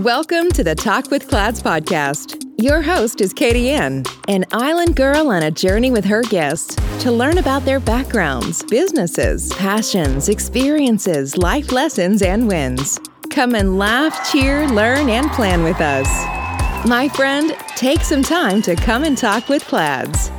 Welcome to the Talk with Clads podcast. Your host is Katie Ann, an island girl on a journey with her guests to learn about their backgrounds, businesses, passions, experiences, life lessons, and wins. Come and laugh, cheer, learn, and plan with us. My friend, take some time to come and talk with Clads.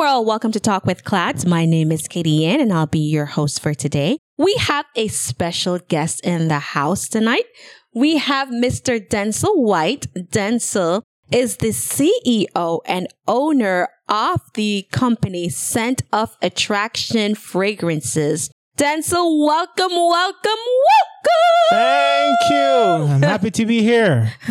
World. Welcome to Talk with Clads. My name is Katie Ann, and I'll be your host for today. We have a special guest in the house tonight. We have Mr. Denzel White. Denzel is the CEO and owner of the company Scent of Attraction Fragrances. Denzel, welcome, welcome, welcome. Thank you. I'm happy to be here.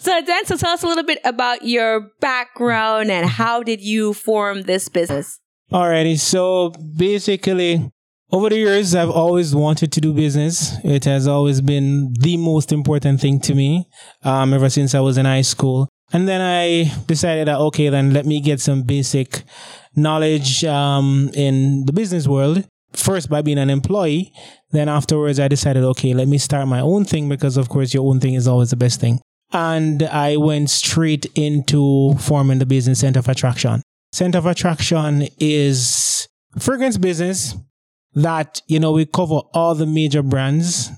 So, Denzel, tell us a little bit about your background and how did you form this business? Alrighty. So basically, over the years, I've always wanted to do business. It has always been the most important thing to me, um, ever since I was in high school. And then I decided that, okay, then let me get some basic knowledge, um, in the business world. First by being an employee. Then afterwards, I decided, okay, let me start my own thing because of course your own thing is always the best thing. And I went straight into forming the business Scent of Attraction. Scent of Attraction is fragrance business that, you know, we cover all the major brands.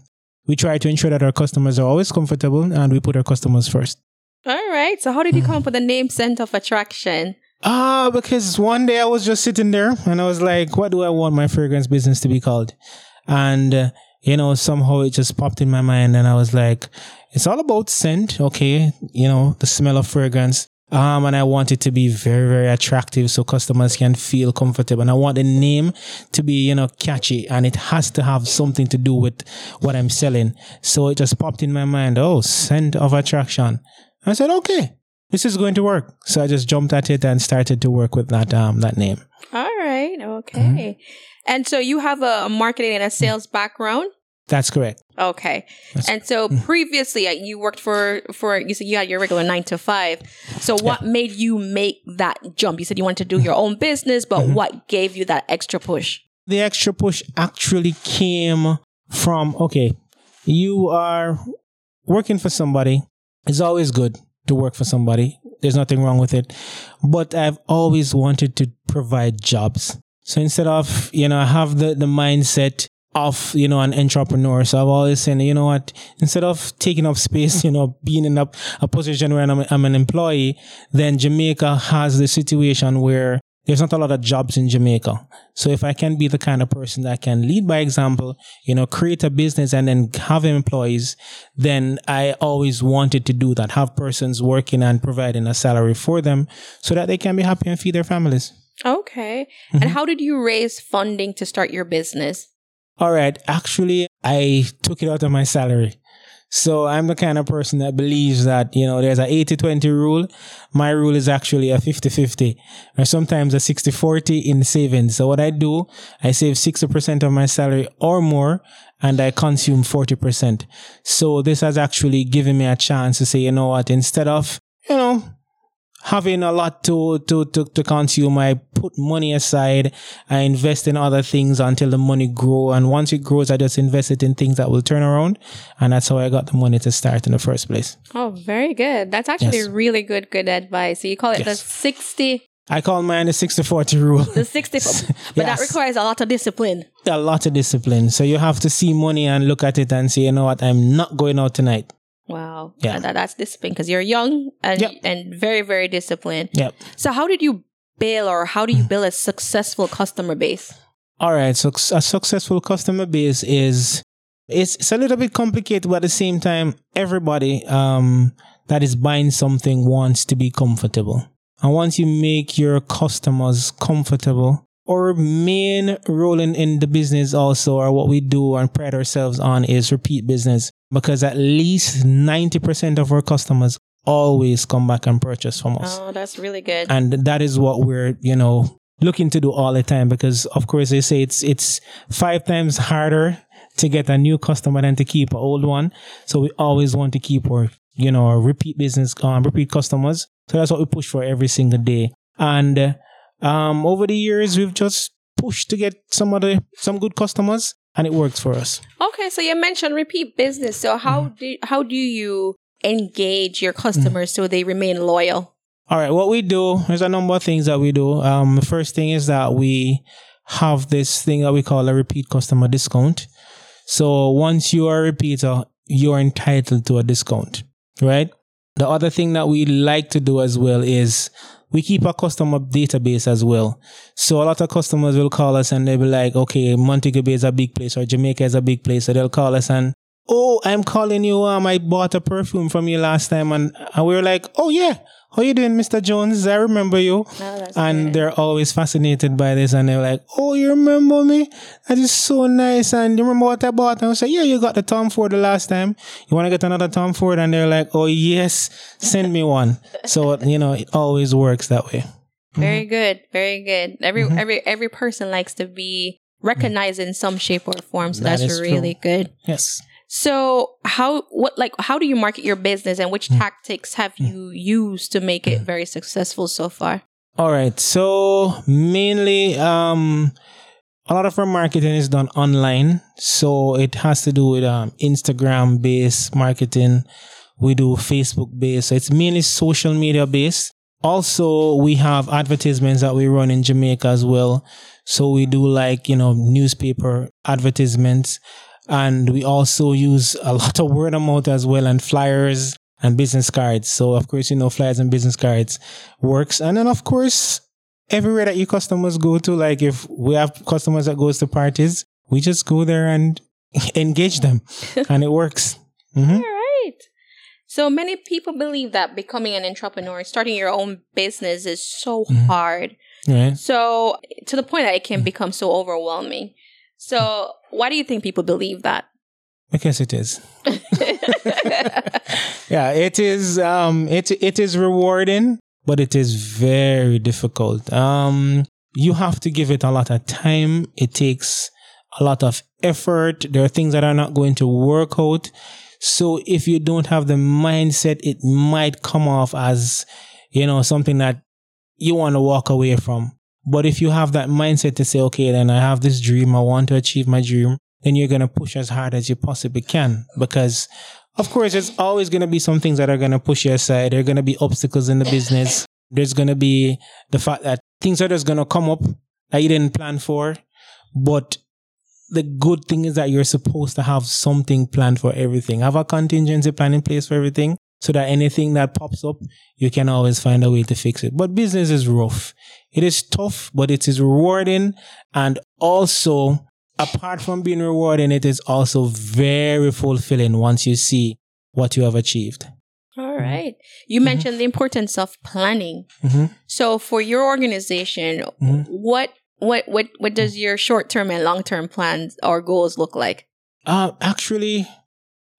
We try to ensure that our customers are always comfortable and we put our customers first. All right. So, how did you come up with the name Scent of Attraction? Ah, because one day I was just sitting there and I was like, what do I want my fragrance business to be called? And, uh, you know, somehow it just popped in my mind and I was like, it's all about scent. Okay. You know, the smell of fragrance. Um, and I want it to be very, very attractive so customers can feel comfortable. And I want the name to be, you know, catchy and it has to have something to do with what I'm selling. So it just popped in my mind. Oh, scent of attraction. I said, okay, this is going to work. So I just jumped at it and started to work with that, um, that name. All right. Okay. And so, you have a, marketing and a sales background? That's correct. Okay. and so, previously, uh, you worked for, for, you said you had your regular nine to five. So, what made you make that jump? You said you wanted to do your own business, but what gave you that extra push? the extra push actually came from okay, you are working for somebody. It's always good to work for somebody. There's nothing wrong with it. But I've always wanted to provide jobs. So instead of, you know, I have the, the mindset of, you know, an entrepreneur. So I've always said, you know what, instead of taking up space, you know, being in a, a position where I'm, I'm an employee, then Jamaica has the situation where there's not a lot of jobs in Jamaica. So if I can be the kind of person that can lead by example, you know, create a business and then have employees, then I always wanted to do that. Have persons working and providing a salary for them so that they can be happy and feed their families. Okay. And mm-hmm. how did you raise funding to start your business? All right. Actually, I took it out of my salary. So I'm the kind of person that believes that, you know, there's a 80-20 rule. My rule is actually a 50-50 or sometimes a 60-40 in savings. So what I do, I save 60% of my salary or more and I consume 40%. So this has actually given me a chance to say, you know what, instead of, you know, having a lot to, to, to, to consume. I put money aside. I invest in other things until the money grow. And once it grows, I just invest it in things that will turn around. And that's how I got the money to start in the first place. Oh, very good. That's actually Yes. really good, good advice. So you call it the 60, I call mine the 60-40 rule. the 60, but that requires a lot of discipline. a lot of discipline. So you have to see money and look at it and say, you know what, I'm not going out tonight. Wow. Yeah. That, that's discipline because you're young and, Yep. and very, very disciplined. Yep. So how did you build or how do you build a successful customer base? All right. So a successful customer base is it's, it's a little bit complicated, but at the same time, everybody um, that is buying something wants to be comfortable. And once you make your customers comfortable, our main role in, in the business also, or what we do and pride ourselves on, is repeat business. Because at least 90% of our customers always come back and purchase from us. Oh, that's really good. and that is what we're you know looking to do all the time. Because of course they say it's it's five times harder to get a new customer than to keep an old one. So we always want to keep our you know our repeat business um, repeat customers. So that's what we push for every single day. And uh, Um, over the years, we've just pushed to get some other some good customers, and it works for us. Okay, so you mentioned repeat business. So how Mm-hmm. do how do you engage your customers so they remain loyal? All right, what we do, there's a number of things that we do. Um, the first thing is that we have this thing that we call a repeat customer discount. So once you are a repeater, you're entitled to a discount, right? The other thing that we like to do as well is we keep a customer database as well. So a lot of customers will call us and they'll be like, okay, Montego Bay is a big place or Jamaica is a big place. So they'll call us and, oh, I'm calling you. Um, I bought a perfume from you last time. And, and we were like, oh yeah, how you doing, Mr. Jones? I remember you. that's and they're always fascinated by this. And they're like, oh, you remember me? That is so nice. And you remember what I bought? And I say, yeah, you got the Tom Ford the last time. You want to get another Tom Ford? And they're like, oh, yes, send me one. so, you know, it always works that way. Very good, very good. Every Mm-hmm. every every person likes to be recognized in some shape or form, so That that's really good. Yes. So how what like how do you market your business and which tactics have you used to make it very successful so far? All right. So mainly, um, a lot of our marketing is done online. So it has to do with um, Instagram based marketing. We do Facebook based. So it's mainly social media based. Also, we have advertisements that we run in Jamaica as well. So we do like, you know, newspaper advertisements. And we also use a lot of word of mouth as well and flyers and business cards. So of course, you know, flyers and business cards works. And then of course, everywhere that your customers go to, like if we have customers that goes to parties, we just go there and engage them and it works. hmm All right. So many people believe that becoming an entrepreneur, starting your own business is so Mhm. hard. Right. So to the point that it can become so overwhelming. So why do you think people believe that? Because it is. Yeah, it is um it it is rewarding, but it is very difficult. Um you have to give it a lot of time. It takes a lot of effort. There are things that are not going to work out. So if you don't have the mindset, it might come off as, you know, something that you want to walk away from. But if you have that mindset to say, okay, then I have this dream, I want to achieve my dream, then you're going to push as hard as you possibly can. Because, of course, there's always going to be some things that are going to push you aside. There are going to be obstacles in the business. There's going to be the fact that things are just going to come up that you didn't plan for. But the good thing is that you're supposed to have something planned for everything. Have a contingency plan in place for everything so that anything that pops up, you can always find a way to fix it. But business is rough. It is tough, but it is rewarding. And also, apart from being rewarding, it is also very fulfilling once you see what you have achieved. All right. You mentioned the importance of planning. Mhm. So for your organization, Mhm. what what what what does your short term and long term plans or goals look like? Uh, actually,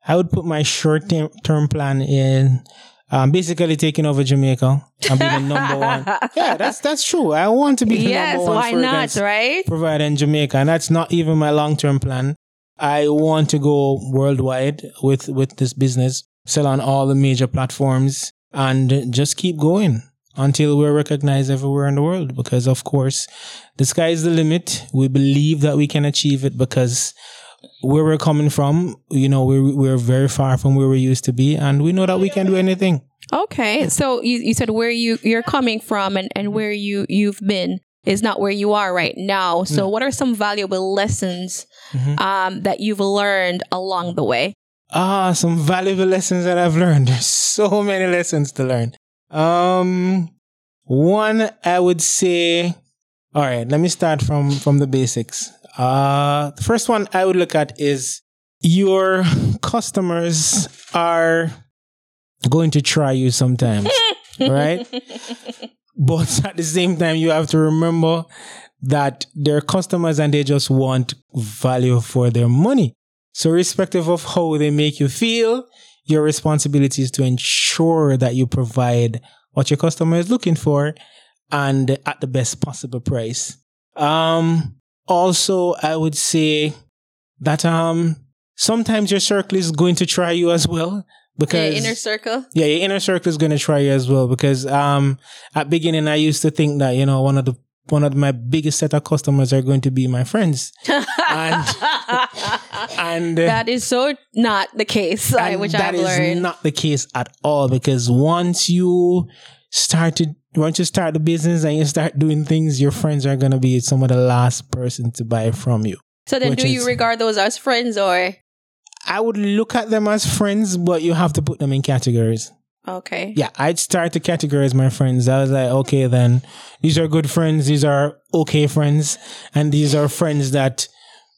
I would put my short term plan in um, basically taking over Jamaica and being the number one. Yeah, that's that's true. I want to be the yes, number one why for not, right? provider in Jamaica, and that's not even my long term plan. I want to go worldwide with with this business, sell on all the major platforms, and just keep going until we're recognized everywhere in the world. Because of course, the sky is the limit. We believe that we can achieve it because where we're coming from, you know, we're we're very far from where we used to be, and we know that we can do anything. Okay. So you, you said where you you're coming from and, and where you you've been is not where you are right now. So what are some valuable lessons Mhm. um, that you've learned along the way? Ah, some valuable lessons that I've learned. There's so many lessons to learn. Um, one I would say, all right, let me start from from the basics. Uh, the first one I would look at is your customers are going to try you sometimes, right? But at the same time, you have to remember that they're customers and they just want value for their money. So, irrespective of how they make you feel, your responsibility is to ensure that you provide what your customer is looking for and at the best possible price. Um, also, I would say that um, sometimes your circle is going to try you as well because Yeah, inner circle. yeah, your inner circle is going to try you as well because um, at beginning I used to think that you know one of the one of my biggest set of customers are going to be my friends. and and uh, that is so not the case, and which that I've is learned. not the case at all because once you start to once you start the business and you start doing things, your friends are gonna be some of the last person to buy from you. so then, do you is- regard those as friends or I would look at them as friends, but you have to put them in categories. okay? Yeah, I'd start to categorize my friends. I was like, okay, then these are good friends, these are okay friends, and these are friends that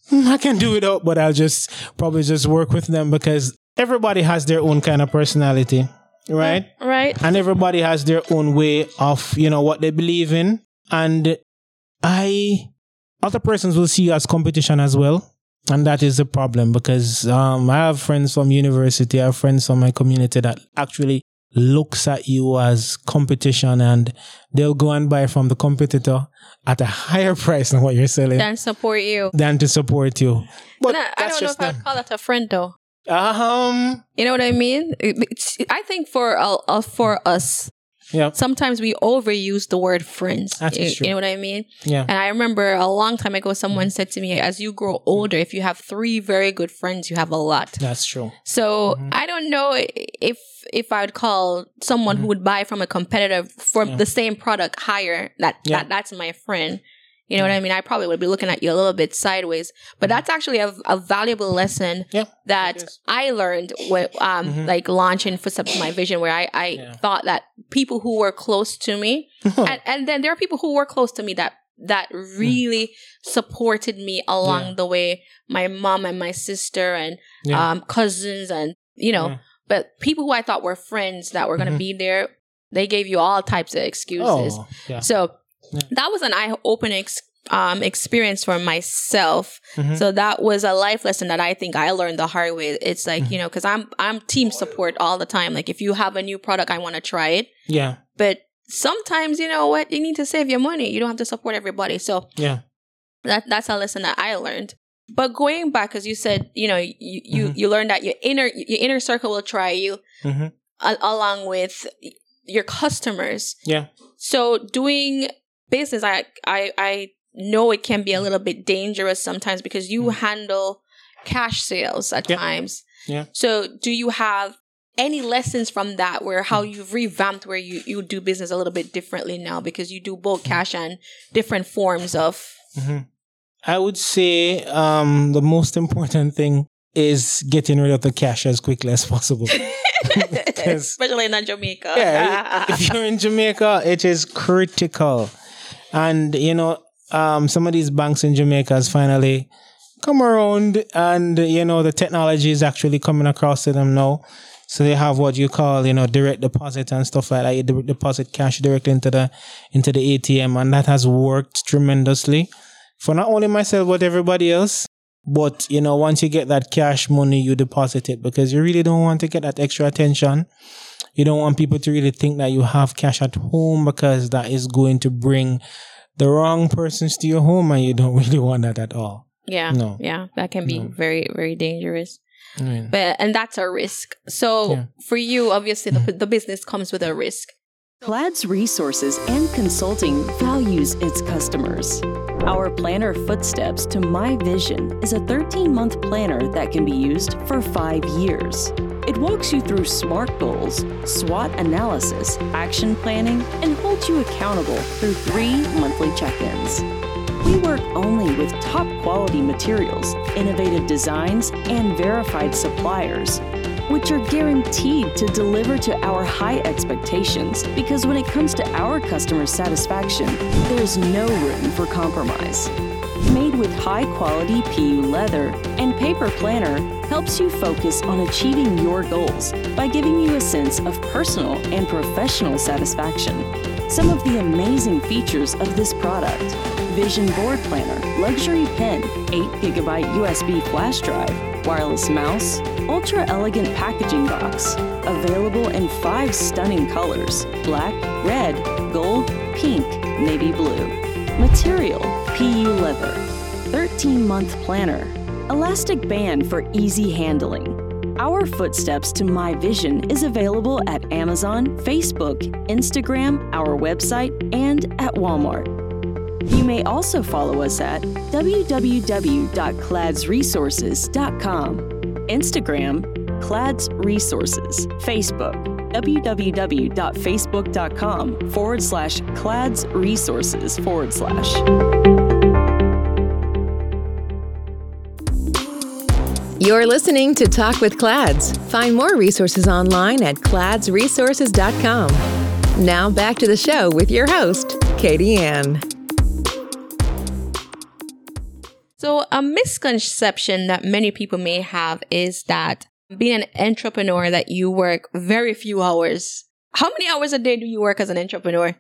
hmm, I can do without, but I'll just probably just work with them because everybody has their own kind of personality, right? Right. And everybody has their own way of, you know, what they believe in. And I, other persons will see you as competition as well. And that is the problem because um, I have friends from university, I have friends from my community that actually looks at you as competition and they'll go and buy from the competitor at a higher price than what you're selling Then support you. than to support you. But I, I don't know if I'd call that a friend though. Um, You know what I mean? It's- I think for uh, uh, for us, yeah, sometimes we overuse the word friends. That is you, true. you know what I mean? yeah, And I remember a long time ago, someone said to me, "As you grow older, if you have three very good friends, you have a lot." that's true. So Mhm. I don't know if if I would call someone who would buy from a competitor for Mm-hmm. Yeah. the same product higher that, Yeah. that that's my friend. You know what I mean? I probably would be looking at you a little bit sideways, but that's actually a, a valuable lesson Yeah, that. I learned when um Mhm. like launching Footsteps to My Vision, where I I Yeah. thought that people who were close to me, and, and then there are people who were close to me that that really supported me along Yeah. the way. My mom and my sister and Yeah. um cousins and you know, Yeah. but people who I thought were friends that were gonna Mhm. be there, they gave you all types of excuses. Oh, yeah. So Yeah. that was an eye opening ex- um, experience for myself. Mhm. So that was a life lesson that I think I learned the hard way. It's like Mm-hmm. you know, because I'm I'm team support all the time. Like if you have a new product, I want to try it, yeah, but sometimes you know what, you need to save your money. You don't have to support everybody. So yeah, that that's a lesson that I learned. But going back, as you said, you know, you you, Mhm. you learned that your inner your inner circle will try you hmm a- along with your customers. yeah, So doing business, I I I know it can be a little bit dangerous sometimes because you handle cash sales at Mm. Times. Yeah. So do you have any lessons from that where how you've revamped where you, you do business a little bit differently now because you do both cash and different forms of hmm I would say um, the most important thing is getting rid of the cash as quickly as possible. Especially in Jamaica. yeah, if you're in Jamaica, it is critical. And, you know, um, some of these banks in Jamaica has finally come around and, you know, the technology is actually coming across to them now. So they have what you call, you know, direct deposit and stuff like that. You deposit cash directly into the, into the ATM. And that has worked tremendously for not only myself, but everybody else. But, you know, once you get that cash money, you deposit it because you really don't want to get that extra attention. You don't want people to really think that you have cash at home because that is going to bring the wrong persons to your home and you don't really want that at all. yeah. No. Yeah. That can be No. very, very dangerous. I mean, But and that's a risk. So Yeah. for you, obviously the, mm. the business comes with a risk. Clads Resources and Consulting values its customers. Our planner Footsteps to My Vision is a 13 month planner that can be used for five years. It walks you through SMART goals, SWOT analysis, action planning, and holds you accountable through three monthly check ins. We work only with top quality materials, innovative designs, and verified suppliers which are guaranteed to deliver to our high expectations because when it comes to our customer satisfaction, there's no room for compromise. Made with high quality PU leather and paper planner helps you focus on achieving your goals by giving you a sense of personal and professional satisfaction. Some of the amazing features of this product Vision Board Planner, Luxury Pen, 8GB USB flash drive, wireless mouse, ultra elegant packaging box, available in five stunning colors black, red, gold, pink, navy blue. Material PU leather, 13 month planner, elastic band for easy handling. Our Footsteps to My Vision is available at Amazon, Facebook, Instagram, our website, and at Walmart. You may also follow us at www.cladsresources.com, Instagram, Clads Resources, Facebook, www.facebook.com forward slash clads resources forward slash. You're listening to Talk with Clads. Find more resources online at cladsresources.com. Now back to the show with your host, Katie Ann. So, a misconception that many people may have is that being an entrepreneur that you work very few hours. How many hours a day do you work as an entrepreneur?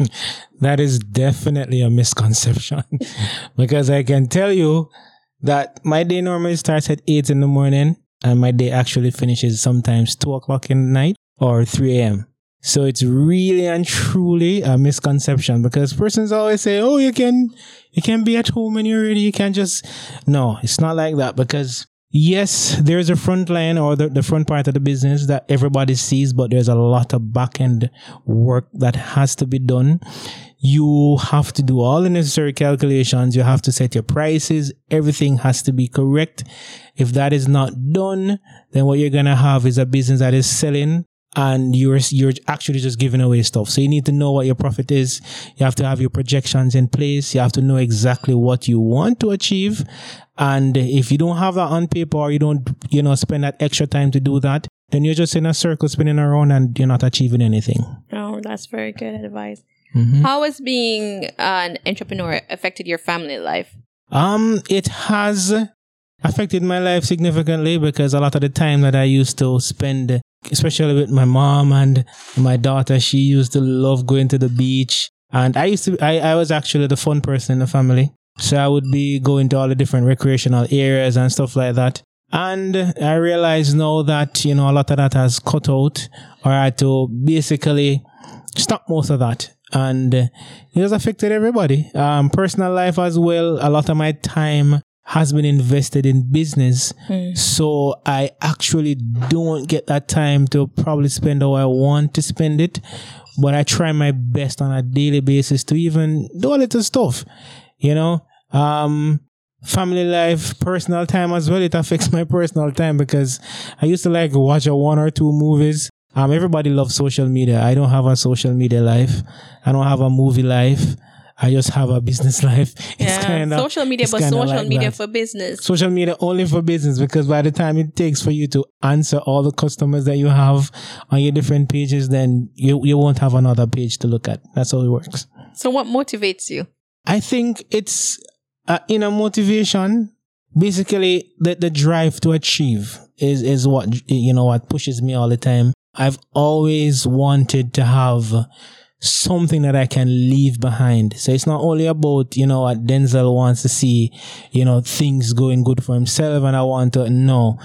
that is definitely a misconception because I can tell you that my day normally starts at 8 in the morning and my day actually finishes sometimes 2 o'clock in the night or 3 a.m. So it's really and truly a misconception because persons always say, "Oh, you can, you can be at home and you're ready. You can just." No, it's not like that because yes, there's a front line or the, the front part of the business that everybody sees, but there's a lot of back end work that has to be done. You have to do all the necessary calculations. You have to set your prices. Everything has to be correct. If that is not done, then what you're going to have is a business that is selling and you're you're actually just giving away stuff. So you need to know what your profit is. You have to have your projections in place. You have to know exactly what you want to achieve. And if you don't have that on paper or you don't, you know, spend that extra time to do that, then you're just in a circle spinning around and you're not achieving anything. Oh, that's very good advice. How has being an entrepreneur affected your family life? Um, it has affected my life significantly because a lot of the time that I used to spend, especially with my mom and my daughter, she used to love going to the beach. And I used to, I, I was actually the fun person in the family. So I would be going to all the different recreational areas and stuff like that. And I realize now that, you know, a lot of that has cut out or I had to basically stop most of that. And it has affected everybody. Um, personal life as well. A lot of my time has been invested in business. So I actually don't get that time to probably spend how I want to spend it. But I try my best on a daily basis to even do a little stuff, you know, um, family life, personal time as well. It affects my personal time because I used to like watch a one or two movies. Um, everybody loves social media. I don't have a social media life. I don't have a movie life. I just have a business life. It's Yeah, kinda- social media, but social like media that. for business. social media only for business because by the time it takes for you to answer all the customers that you have on your different pages, then you, you won't have another page to look at. That's how it works. So, what motivates you? I think it's uh, inner motivation. Basically, the, the drive to achieve is, is what, you know, what pushes me all the time. I've always wanted to have something that I can leave behind. So it's not only about, you know, what Denzel wants to see, you know, things going good for himself and I want to, no.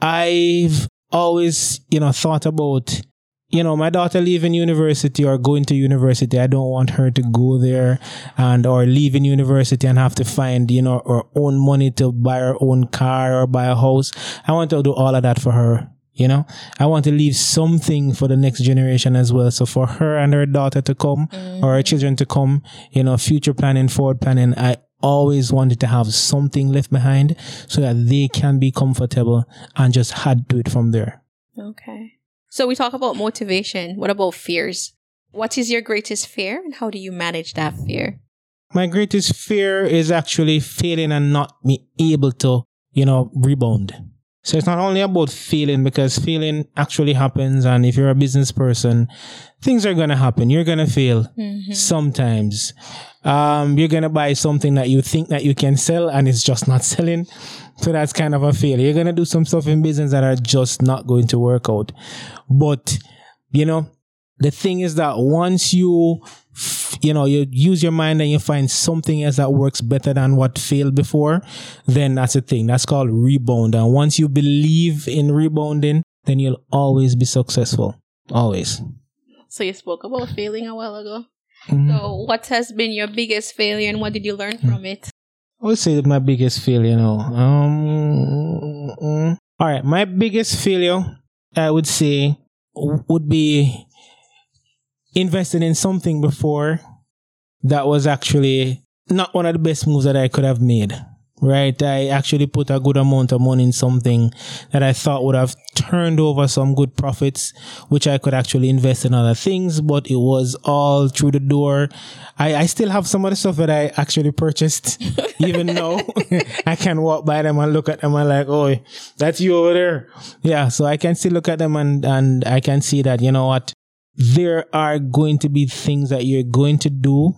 I've always, you know, thought about, you know, my daughter leaving university or going to university, I don't want her to go there and or leaving university and have to find, you know, her own money to buy her own car or buy a house. I want to do all of that for her. You know, I want to leave something for the next generation as well. So for her and her daughter to come or her children to come, you know, future planning, forward planning, I always wanted to have something left behind so that they can be comfortable and just had to it from there. Okay. So, we talk about motivation. What about fears? What is your greatest fear and how do you manage that fear? My greatest fear is actually failing and not be able to, you know, rebound. So it's not only about feeling because feeling actually happens. And if you're a business person, things are going to happen. You're going to fail sometimes. Um, you're going to buy something that you think that you can sell and it's just not selling. So that's kind of a failure. You're going to do some stuff in business that are just not going to work out. But, you know, the thing is that once you you know you use your mind and you find something else that works better than what failed before then that's a thing that's called rebound and once you believe in rebounding then you'll always be successful always So, you spoke about failing a while ago. Mhm. So, what has been your biggest failure and what did you learn from it? I would say that my biggest failure, you know. Um, mm, all right, my biggest failure, I would say, would be investing in something before that was actually not one of the best moves that I could have made. Right. I actually put a good amount of money in something that I thought would have turned over some good profits, which I could actually invest in other things, but it was all through the door. I, I still have some of the stuff that I actually purchased, even though I can walk by them and look at them and like, oh, that's you over there. Yeah. So I can still look at them and, and I can see that, you know what? There are going to be things that you're going to do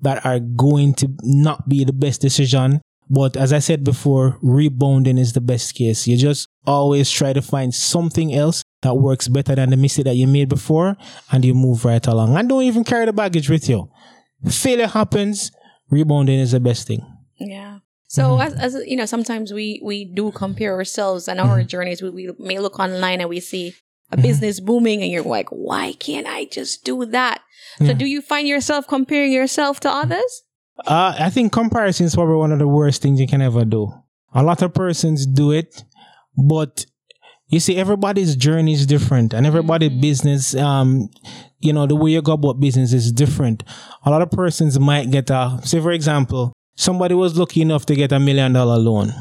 that are going to not be the best decision but as I said before, rebounding is the best case. You just always try to find something else that works better than the mistake that you made before and you move right along. And don't even carry the baggage with you. Failure happens, rebounding is the best thing. Yeah. So mm-hmm. as, as you know, sometimes we we do compare ourselves and our mm-hmm. journeys. We, we may look online and we see a mm-hmm. business booming and you're like, why can't I just do that? So do you find yourself comparing yourself to others? Uh, I think comparison is probably one of the worst things you can ever do. A lot of persons do it, but you see, everybody's journey is different and everybody's mm-hmm. business, um, you know, the way you go about business is different. A lot of persons might get a, say, for example, somebody was lucky enough to get a million dollar loan,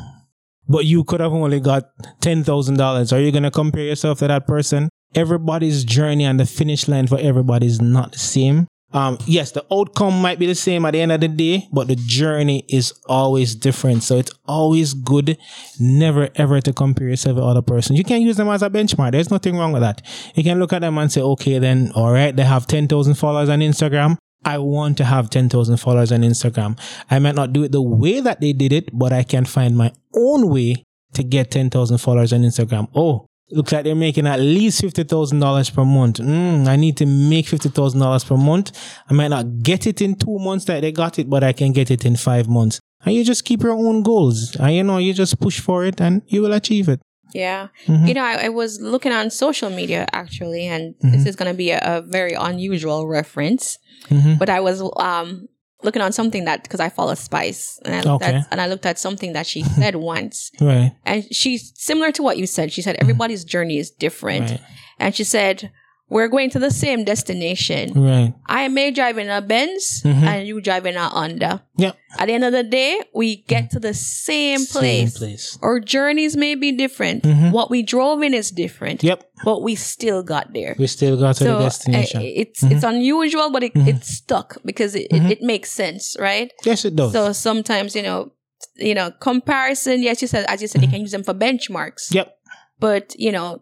but you could have only got $10,000. Are you going to compare yourself to that person? Everybody's journey and the finish line for everybody is not the same. Um, yes, the outcome might be the same at the end of the day, but the journey is always different. So it's always good never ever to compare yourself with other person. You can use them as a benchmark. There's nothing wrong with that. You can look at them and say, okay, then, all right, they have 10,000 followers on Instagram. I want to have 10,000 followers on Instagram. I might not do it the way that they did it, but I can find my own way to get 10,000 followers on Instagram. Oh, looks like they're making at least $50,000 per month. Mm, I need to make $50,000 per month. I might not get it in two months that they got it, but I can get it in five months. And you just keep your own goals. And you know, you just push for it and you will achieve it. Yeah. Mm-hmm. You know, I, I, was looking on social media actually, and mm-hmm. this is going to be a, a, very unusual reference, mm-hmm. but I was um, looking on something that because I follow Spice and I looked okay. at and I looked at something that she said once. Right. And she's similar to what you said. She said everybody's journey is different. Right. And she said we're going to the same destination. Right. I may drive in a Benz mm-hmm. and you drive in a Honda. Yep. At the end of the day, we get to the same place. Same place. Our journeys may be different. Mm-hmm. What we drove in is different. Yep. But we still got there. We still got to so the destination. it's mm-hmm. it's unusual, but it, mm-hmm. it's stuck because it, it, mm-hmm. it makes sense, right? Yes, it does. So sometimes you know, you know, comparison. Yes, you said as you said, you mm-hmm. can use them for benchmarks. Yep. But you know,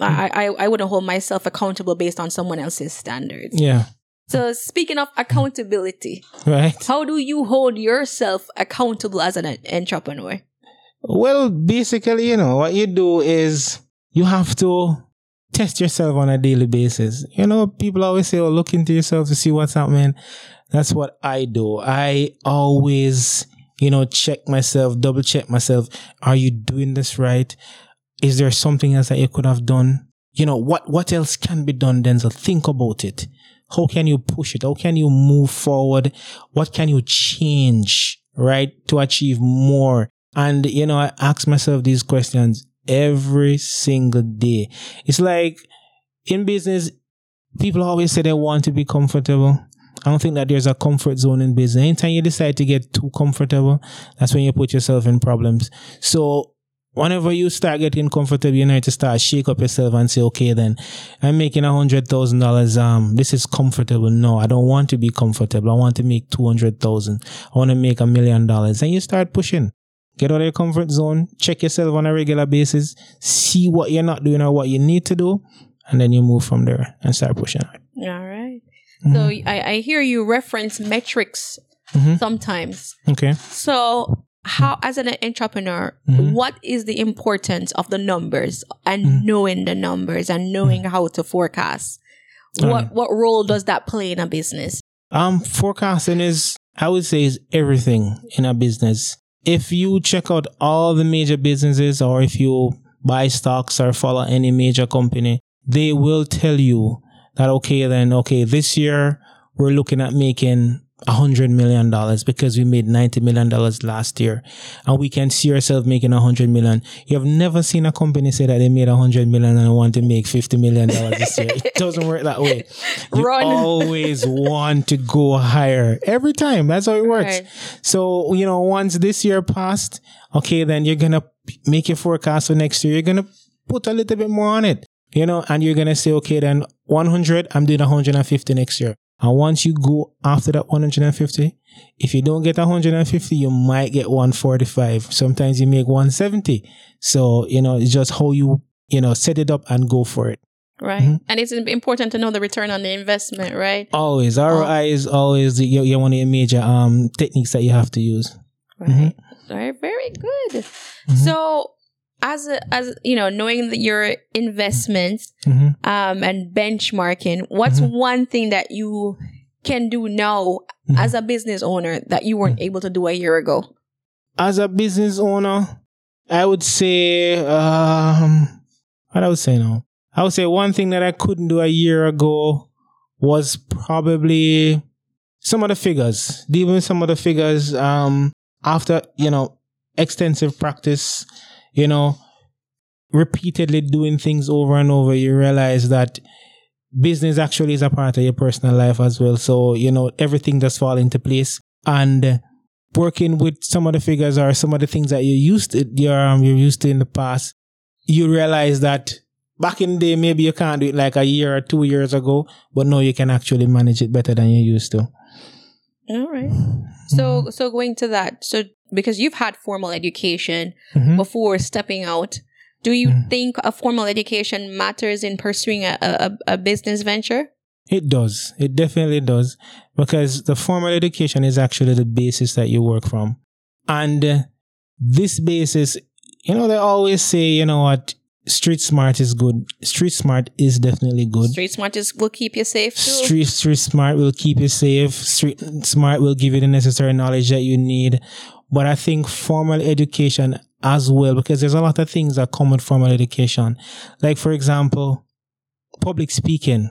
Mm. I, I, I wouldn't hold myself accountable based on someone else's standards. Yeah. So speaking of accountability, right? How do you hold yourself accountable as an entrepreneur? Well, basically, you know, what you do is you have to test yourself on a daily basis. You know, people always say, oh, look into yourself to see what's happening. That's what I do. I always, you know, check myself, double check myself. Are you doing this right? Is there something else that you could have done? You know, what, what else can be done, Denzel? Think about it. How can you push it? How can you move forward? What can you change, right? To achieve more. And, you know, I ask myself these questions every single day. It's like in business, people always say they want to be comfortable. I don't think that there's a comfort zone in business. Anytime you decide to get too comfortable, that's when you put yourself in problems. So whenever you start getting comfortable, you need to start shake up yourself and say, okay, then I'm making a hundred thousand dollars. Um, this is comfortable. No, I don't want to be comfortable. I want to make 200,000. I want to make a million dollars. And you start pushing. Get out of your comfort zone. Check yourself on a regular basis. See what you're not doing or what you need to do. And then you move from there and start pushing. All right. mm-hmm. So I, I hear you reference metrics mm-hmm. sometimes. Okay. So how as an entrepreneur mm-hmm. what is the importance of the numbers and mm-hmm. knowing the numbers and knowing mm-hmm. how to forecast what what role does that play in a business um forecasting is i would say is everything in a business if you check out all the major businesses or if you buy stocks or follow any major company they will tell you that okay then okay this year we're looking at making hundred million dollars because we made ninety million dollars last year, and we can see ourselves making a hundred million. You have never seen a company say that they made a hundred million and want to make fifty million dollars this year. It doesn't work that way. You Run. always want to go higher every time. That's how it works. Right. So you know, once this year passed, okay, then you're gonna make your forecast for next year. You're gonna put a little bit more on it, you know, and you're gonna say, okay, then 100, I'm doing 150 next year. And once you go after that 150, if you don't get 150, you might get 145. Sometimes you make 170. So, you know, it's just how you, you know, set it up and go for it. Right. Mhm. And it's important to know the return on the investment, right? Always. ROI is always the, your, your one of your major um techniques that you have to use. Right. Mm-hmm. Right. Very good. So as a, as you know, knowing that your investments hmm um and benchmarking, what's Mhm. one thing that you can do now Mhm. as a business owner that you weren't able to do a year ago? As a business owner, I would say, um, what I would say now? I would say one thing that I couldn't do a year ago was probably some of the figures. Dealing with some of the figures, um, after, you know, extensive practice, you know, repeatedly doing things over and over, you realize that business actually is a part of your personal life as well. So, you know, everything does fall into place. And working with some of the figures or some of the things that you used to, you're, um, you're used to in the past, you realize that back in the day, maybe you can't do it like a year or two years ago, but now you can actually manage it better than you used to. All right. So so going to that, so because you've had formal education Mhm. before stepping out, do you Mhm. think a formal education matters in pursuing a, a, a business venture? It does. It definitely does. Because the formal education is actually the basis that you work from. And uh, this basis, you know, they always say, you know what, street smart is good. Street smart is definitely good. Street smart is will keep you safe too. Street, street smart will keep you safe. Street smart will give you the necessary knowledge that you need. But I think formal education as well, because there's a lot of things that come with formal education. Like, for example, public speaking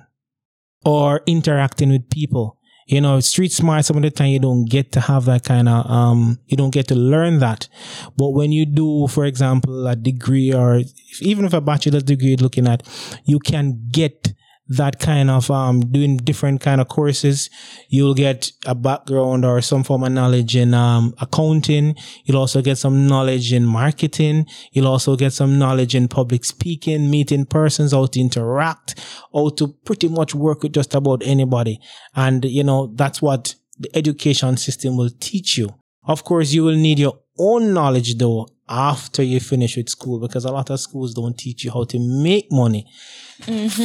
or interacting with people. You know, street smart, some of the time you don't get to have that kind of, um, you don't get to learn that. But when you do, for example, a degree or even if a bachelor's degree you're looking at, you can get that kind of um doing different kind of courses you'll get a background or some form of knowledge in um accounting. You'll also get some knowledge in marketing. You'll also get some knowledge in public speaking meeting persons how to interact how to pretty much work with just about anybody. And you know that's what the education system will teach you. Of course you will need your own knowledge though after you finish with school because a lot of schools don't teach you how to make money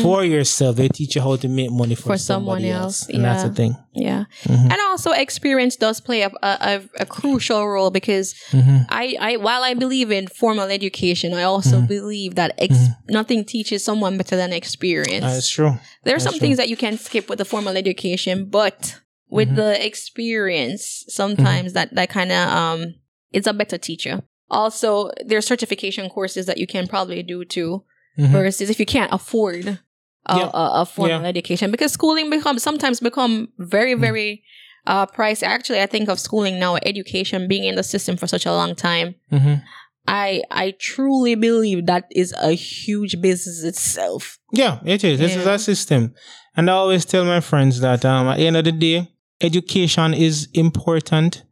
for yourself. They teach you how to make money for, Mm-hmm. For someone somebody else, And that's the thing. Yeah. Mhm. And also experience does play a, a, a, crucial role because Mhm. I, I, while I believe in formal education, I also Mm-hmm. believe that ex- nothing teaches someone better than experience. That's true. There are That's some true. things that you can skip with the formal education, but with Mm-hmm. the experience, sometimes that, that kind of, um, it's a better teacher. Also, there are certification courses that you can probably do too, Mhm. versus if you can't afford a, Yeah. a, a formal Yeah. education, because schooling becomes sometimes become very, Mm. very, uh, pricey. Actually, I think of schooling now, education being in the system for such a long time. Mhm. I, I truly believe that is a huge business itself. Yeah, it is. This is a system. And I always tell my friends that um, at the end of the day, education is important,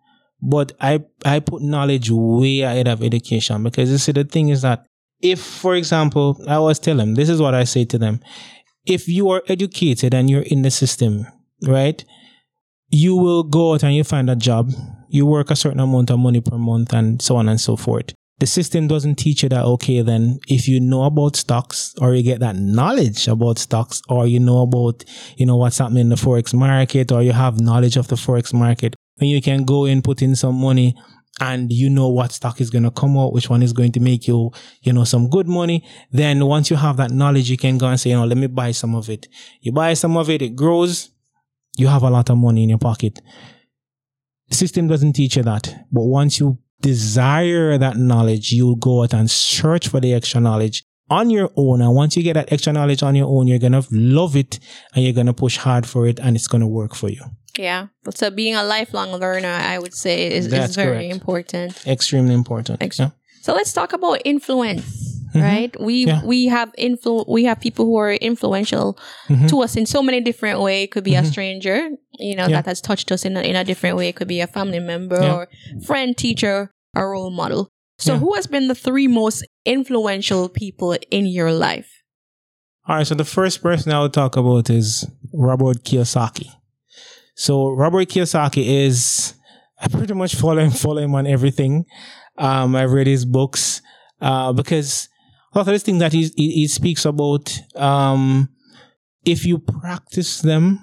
but I, I put knowledge way ahead of education because you see, the thing is that if, for example, I always tell them, this is what I say to them. If you are educated and you're in the system, right? You will go out and you find a job. You work a certain amount of money per month and so on and so forth the system doesn't teach you that okay then if you know about stocks or you get that knowledge about stocks or you know about you know what's happening in the forex market or you have knowledge of the forex market then you can go and put in some money and you know what stock is going to come out which one is going to make you you know some good money then once you have that knowledge you can go and say you know let me buy some of it. You buy some of it it grows you have a lot of money in your pocket. System doesn't teach you that but once you desire that knowledge, you'll go out and search for the extra knowledge on your own. And once you get that extra knowledge on your own, you're going to love it and you're going to push hard for it and it's going to work for you. Yeah. So being a lifelong learner, I would say, is, is very correct. important. Extremely important. Ex- Yeah. So let's talk about influence. Mhm. Right, we Yeah. we have influ we have people who are influential Mhm. to us in so many different ways. It could be a Mhm. stranger, you know, Yeah. that has touched us in a, in a different way. It could be a family member or friend, teacher, or role model. So, Yeah. who has been the three most influential people in your life? All right, so the first person I would talk about is Robert Kiyosaki. So Robert Kiyosaki is I pretty much follow him, follow him on everything. Um, I've read his books uh, because a lot of these things that he, he, he speaks about, um, if you practice them,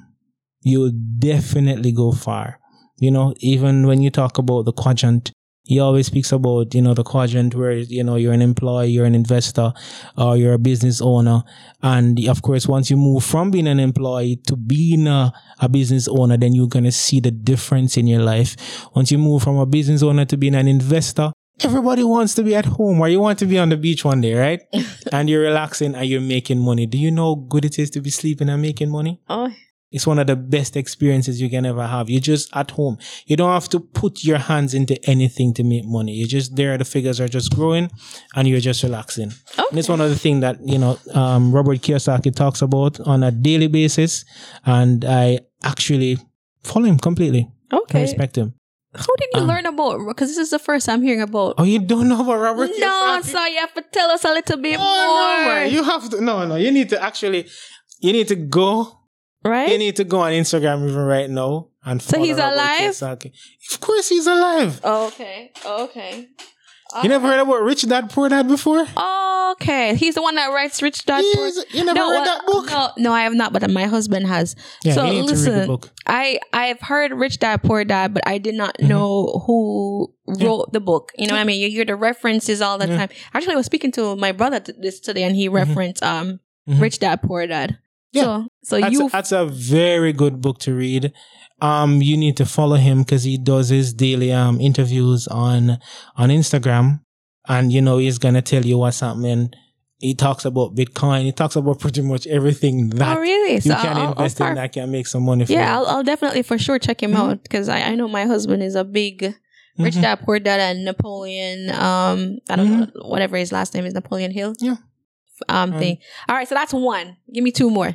you'll definitely go far. You know, even when you talk about the quadrant, he always speaks about, you know, the quadrant where, you know, you're an employee, you're an investor, or you're a business owner. And of course, once you move from being an employee to being a, a business owner, then you're going to see the difference in your life. Once you move from a business owner to being an investor, everybody wants to be at home or you want to be on the beach one day, right? and you're relaxing and you're making money. Do you know how good it is to be sleeping and making money? Oh, It's one of the best experiences you can ever have. You're just at home. You don't have to put your hands into anything to make money. You're just there. The figures are just growing and you're just relaxing. And it's one of the things that, you know, um, Robert Kiyosaki talks about on a daily basis. And I actually follow him completely. I okay. respect him. How did you Um, learn about? Because this is the first I'm hearing about. Oh, you don't know about Robert no, so you have to tell us a little bit Oh, more, man. You have to, no, no. You need to actually, you need to go right? You need to go on Instagram even right now and So he's alive? Kiyosaki. Of course, he's alive. Oh, okay, okay. You never heard about Rich Dad Poor Dad before? Okay, he's the one that writes Rich Dad Poor. Yes, you never read well, that book? No, no, I have not, but my husband has. Yeah, so you need to read listen, the book. I I've heard Rich Dad Poor Dad, but I did not Mm-hmm. know who wrote the book. You know what I mean? You hear the references all the Yeah. time. Actually, I was speaking to my brother this today, and he referenced um Mhm. Rich Dad Poor Dad. Yeah. So so That's, you a, that's a very good book to read. Um, you need to follow him because he does his daily um interviews on on Instagram, and you know he's gonna tell you what's happening. He talks about Bitcoin. He talks about pretty much everything that oh really? you So can I'll- I'll in that can make some money for. Yeah, I'll, I'll definitely for sure check him Mhm. out because I, I know my husband is a big Rich Mhm. Dad Poor Dad and Napoleon. Um, I don't know whatever his last name is, Napoleon Hill. Mm-hmm. Yeah. Um, Um, thing. All right, so that's one. Give me two more.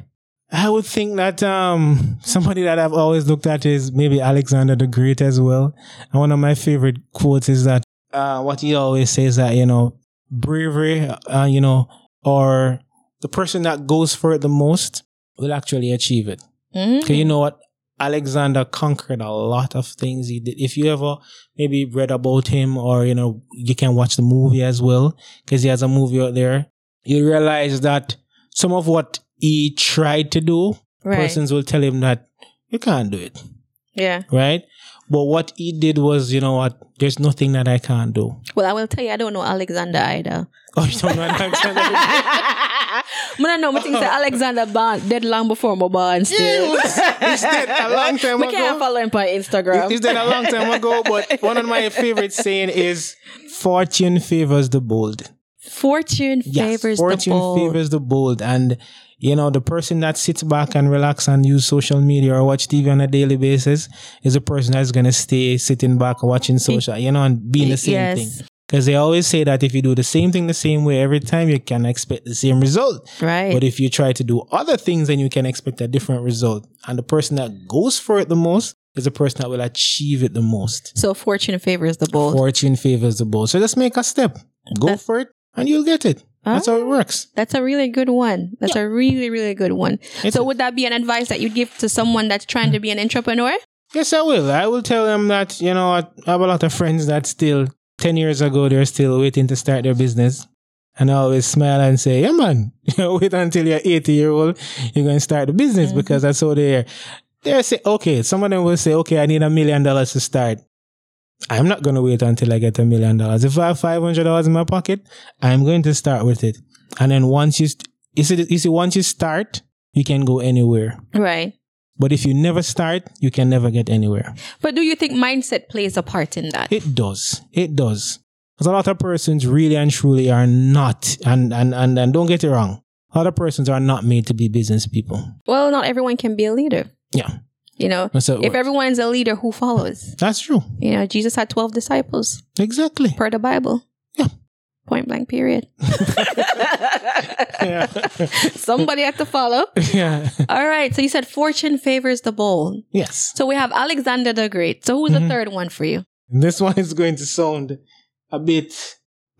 I would think that um somebody that I've always looked at is maybe Alexander the Great as well. And one of my favorite quotes is that uh what he always says that you know bravery uh you know or the person that goes for it the most will actually achieve it. Because you know what? Alexander conquered a lot of things he did. If you ever maybe read about him or, you know, you can watch the movie as well, because he has a movie out there, you realize that some of what he tried to do, Right. persons will tell him that you can't do it, Yeah. right? But what he did was, you know what? There's nothing that I can't do. Well, I will tell you, I don't know Alexander either. Oh, you don't know Alexander? I don't know. I think that Alexander born dead long before my born still. Yeah, was- he's dead a long time We can't ago. follow him on Instagram. He's dead a long time ago, but one of my favorite saying is fortune favors the bold. Fortune favors fortune the bold. Fortune favors the bold. And you know, the person that sits back and relax and use social media or watch TV on a daily basis is a person that's gonna stay sitting back watching social, you know, and being the same Yes. thing. Because they always say that if you do the same thing the same way every time, you can expect the same result. Right. But if you try to do other things, then you can expect a different result. And the person that goes for it the most is the person that will achieve it the most. so fortune favors the bold. Fortune favors the bold. So just make a step. Go That's- for it and you'll get it. That's how it works. That's a really good one. That's a really, really good one. It's so would that be an advice that you'd give to someone that's trying to be an entrepreneur? Yes, I will. I will tell them that, you know, I have a lot of friends that still, 10 years ago, they're still waiting to start their business. And I always smile and say, yeah, man, wait until you're 80 year old, you're going to start the business mm-hmm. because that's how they are. They say, okay, some of them will say, okay, I need a million dollars to start. I'm not going to wait until I get a million dollars. If I have $500 in my pocket, I'm going to start with it. And then once you, st- you see, you see, once you start, you can go anywhere. Right. But if you never start, you can never get anywhere. But do you think mindset plays a part in that? It does. It does. Because a lot of persons really and truly are not, and, and, and, and don't get it wrong, a lot of persons are not made to be business people. Well, not everyone can be a leader. Yeah. You know, it if everyone's a leader, who follows? That's true. You know, Jesus had 12 disciples Exactly. per the Bible. Yeah. Point blank, period. Yeah. Somebody had to follow. yeah. All right. So you said fortune favors the bold. Yes. So we have Alexander the Great. So who's Mm-hmm. the third one for you? This one is going to sound a bit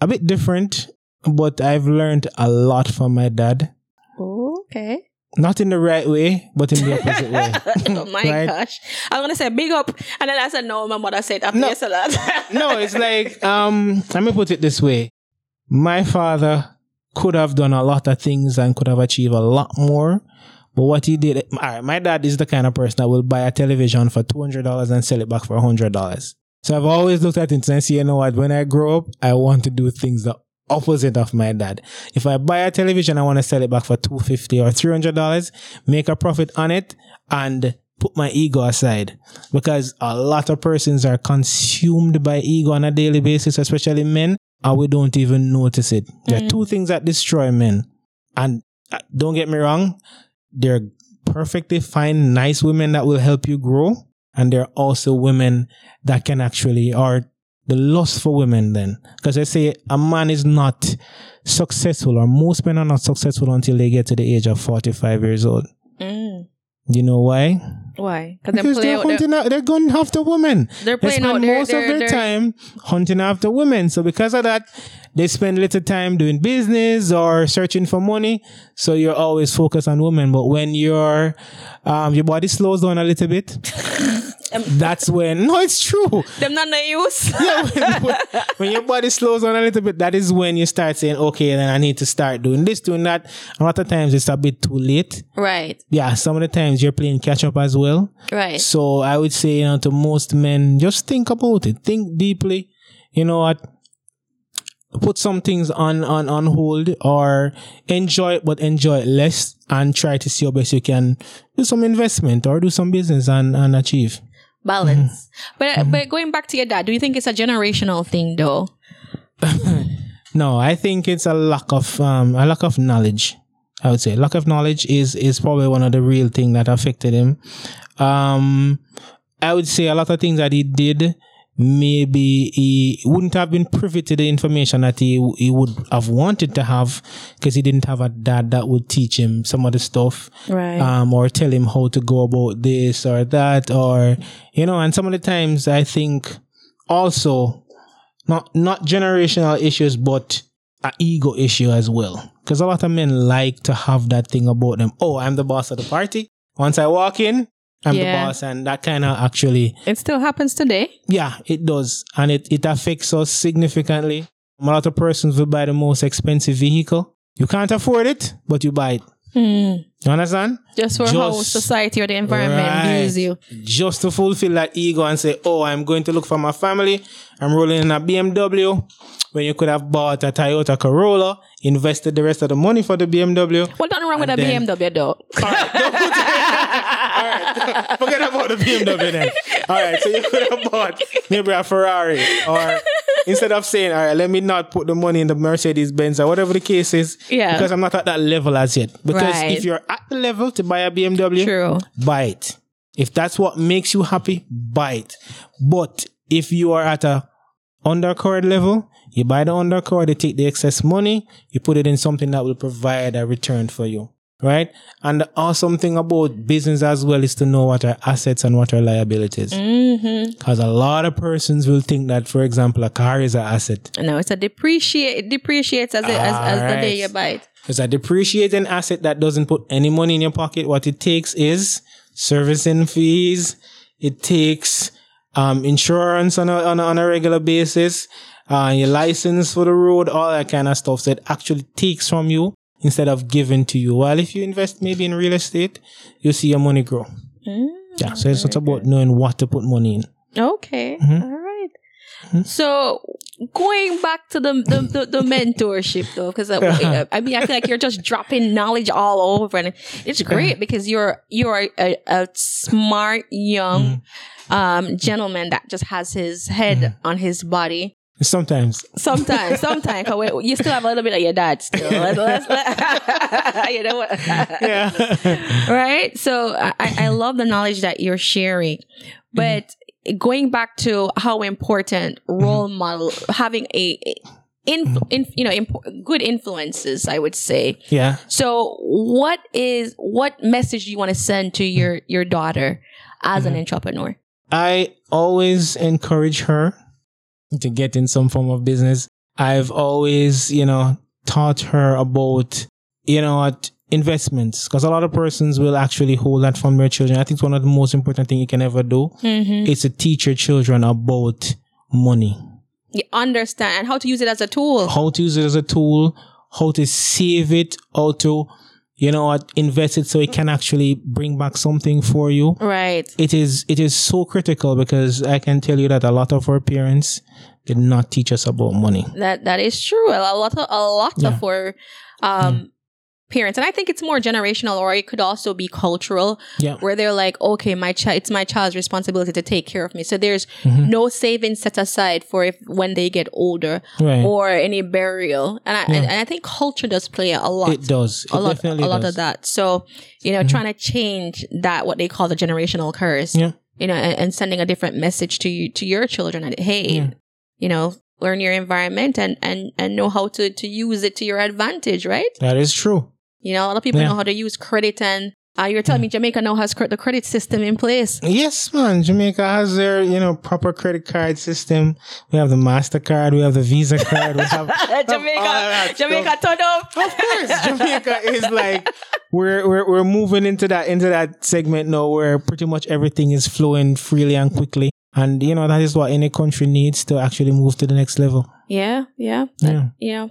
a bit different, but I've learned a lot from my dad. Okay. Not in the right way, but in the opposite way. oh my Right? gosh. I was gonna say big up. And then I said no, my mother said after No. you said that. no, it's like um let me put it this way. My father could have done a lot of things and could have achieved a lot more. But what he did, all right, my dad is the kind of person that will buy a television for two hundred dollars and sell it back for hundred dollars. So I've always looked at it and say, you know what? When I grow up, I want to do things the opposite of my dad. If I buy a television, I want to sell it back for two fifty or three hundred dollars, make a profit on it, and put my ego aside because a lot of persons are consumed by ego on a daily basis, especially men, and we don't even notice it. There are two things that destroy men. And uh, don't get me wrong, there are perfectly fine, nice women that will help you grow. And there are also women that can actually, or the lust for women then. Because I say a man is not successful, or most men are not successful until they get to the age of 45 years old. Mm. You know why? Why? Because they play they're out. Hunting out, they're going after women. they're They playing out. spend They're, most they're, of their time hunting after women. So because of that, they spend little time doing business or searching for money. So you're always focused on women. But when your um your body slows down a little bit, that's when no, it's true. Them not no use. Yeah, when, when your body slows down a little bit, that is when you start saying, okay, then I need to start doing this, doing that. A lot of times it's a bit too late. right. Yeah, some of the times you're playing catch up as well. Right. So I would say, you know, to most men, just think about it. Think deeply. You know what? Put some things on, on, on hold or enjoy it, but enjoy it less and try to see how best you can do some investment or do some business and, and achieve. Balance. Mm-hmm. But but going back to your dad, do you think it's a generational thing though? No, I think it's a lack of, um, a lack of knowledge. I would say lack of knowledge is, is probably one of the real thing that affected him. Um, I would say a lot of things that he did, maybe he wouldn't have been privy to the information that he he would have wanted to have because he didn't have a dad that would teach him some of the stuff, Right. um, or tell him how to go about this or that, or you know. And some of the times, I think also not not generational issues, but a ego issue as well. Because a lot of men like to have that thing about them. Oh, I'm the boss of the party. Once I walk in, I'm Yeah. the boss, and that kind of actually, it still happens today. yeah, it does, and it it affects us significantly. A lot of persons will buy the most expensive vehicle. You can't afford it, but you buy it. Hmm. You understand? Just for how Just- society or the environment Right. views you. Just to fulfill that ego and say, oh, I'm going to look for my family. I'm rolling in a BMW. When you could have bought a Toyota Corolla, invested the rest of the money for the BMW. Well, nothing wrong with a BMW though. All right, don't put All right, forget about the BMW then. All right, so you could have bought maybe a Ferrari, or instead of saying, "All right, let me not put the money in the Mercedes Benz or whatever the case is," Yeah. because I'm not at that level as yet. Because Right. if you're at the level to buy a BMW, True. buy it. If that's what makes you happy, buy it. But if you are at a undercard level, you buy the undercard, you take the excess money, you put it in something that will provide a return for you. Right? And the awesome thing about business as well is to know what are assets and what are liabilities. Mm-hmm. Because a lot of persons will think that, for example, a car is an asset. No, it's a depreciate. It depreciates as it, as, as the day you buy it. It's a depreciating asset that doesn't put any money in your pocket. What it takes is servicing fees. It takes um, insurance on a, on a, on a regular basis, uh, your license for the road, all that kind of stuff. So it actually takes from you instead of giving to you. While if you invest maybe in real estate, you see your money grow. yeah. So it's not about knowing what to put money in. Okay. Mm-hmm. All right. So going back to the the, the, the mentorship though, because I, I mean I feel like you're just dropping knowledge all over, and it's great because you're you're a, a smart young Mm-hmm. um, gentleman that just has his head on his body. Sometimes. Sometimes, sometimes, 'cause you still have a little bit of your dad still. Let's- let's- you know what? Yeah. right? So I, I love the knowledge that you're sharing. Mm-hmm. But going back to how important mm-hmm. role model having a, in, in, you know, imp- good influences, I would say. yeah. So what is, what message do you want to send to your, mm-hmm. your daughter as an entrepreneur? I always encourage her to get in some form of business. I've always, you know, taught her about, you know, what investments because a lot of persons will actually hold that from their children. I think it's one of the most important thing you can ever do. Mm-hmm. It's to teach your children about money, You understand and how to use it as a tool. how to use it as a tool, how to save it, how to, you know, what, invest it so it can actually bring back something for you. Right. it is it is so critical because I can tell you that a lot of our parents did not teach us about money. That that is true. A lot of a lot Yeah. of our um parents, and I think it's more generational, or it could also be cultural, Yeah. where they're like, okay, my child, it's my child's responsibility to take care of me. So there's Mm-hmm. no savings set aside for if when they get older Right. or any burial, and I and, and I think culture does play a lot. it does. It a lot, definitely a lot does. Mm-hmm. of that. So, you know, trying to change that, what they call the generational curse, Yeah. you know, and, and sending a different message to you, to your children. and Hey, Yeah. you know, learn your environment and, and, and know how to, to use it to your advantage, right? That is true. You know, a lot of people Yeah. know how to use credit and, uh, you're telling me Jamaica now has cre- the credit system in place. Yes, man. Jamaica has their, you know, proper credit card system. We have the MasterCard, we have the Visa card, we have Jamaica, Jamaica, stuff. turn up. Of course, Jamaica is like we're we're we're moving into that into that segment now where pretty much everything is flowing freely and quickly. And you know, that is what any country needs to actually move to the next level. Yeah, yeah, Yeah. yeah.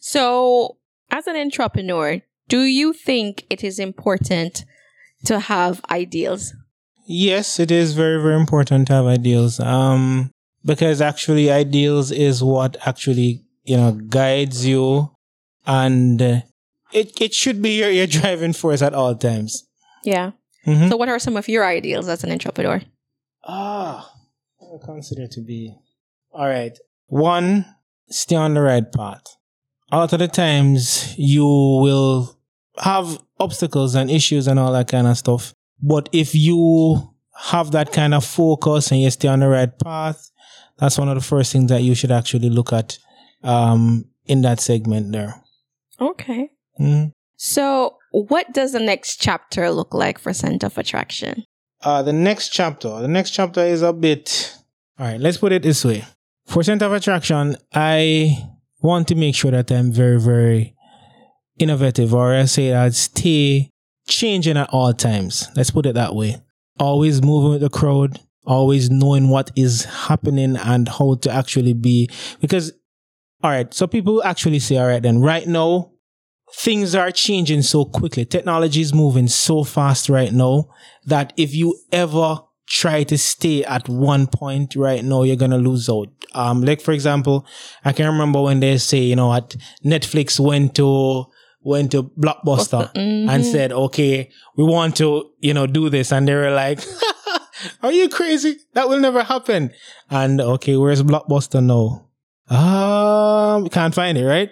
So, as an entrepreneur, do you think it is important to have ideals? Yes, it is very, very important to have ideals. Um, because actually ideals is what actually, you know, guides you and uh, it, it should be your, your driving force at all times. Yeah. Mhm. So, what are some of your ideals as an entrepreneur? Ah, I consider to be. All right. One, stay on the right path. A lot of the times you will have obstacles and issues and all that kind of stuff. But if you have that kind of focus and you stay on the right path, that's one of the first things that you should actually look at um, in that segment there. Okay. Mhm. So, what does the next chapter look like for Scent of Attraction? Uh, the next chapter, the next chapter is a bit. All right, let's put it this way. For Scent of Attraction, I want to make sure that I'm very, very innovative, or I say I'd stay changing at all times. Let's put it that way. Always moving with the crowd, always knowing what is happening and how to actually be. Because, all right, so people actually say, all right, then right now, things are changing so quickly. Technology is moving so fast right now that if you ever try to stay at one point right now, you're gonna lose out. Um, like for example, I can remember when they say, you know, what Netflix went to went to Blockbuster and said, okay, we want to, you know, do this, and they were like. Are you crazy? That will never happen. And okay, where's Blockbuster now? Um, can't find it, right?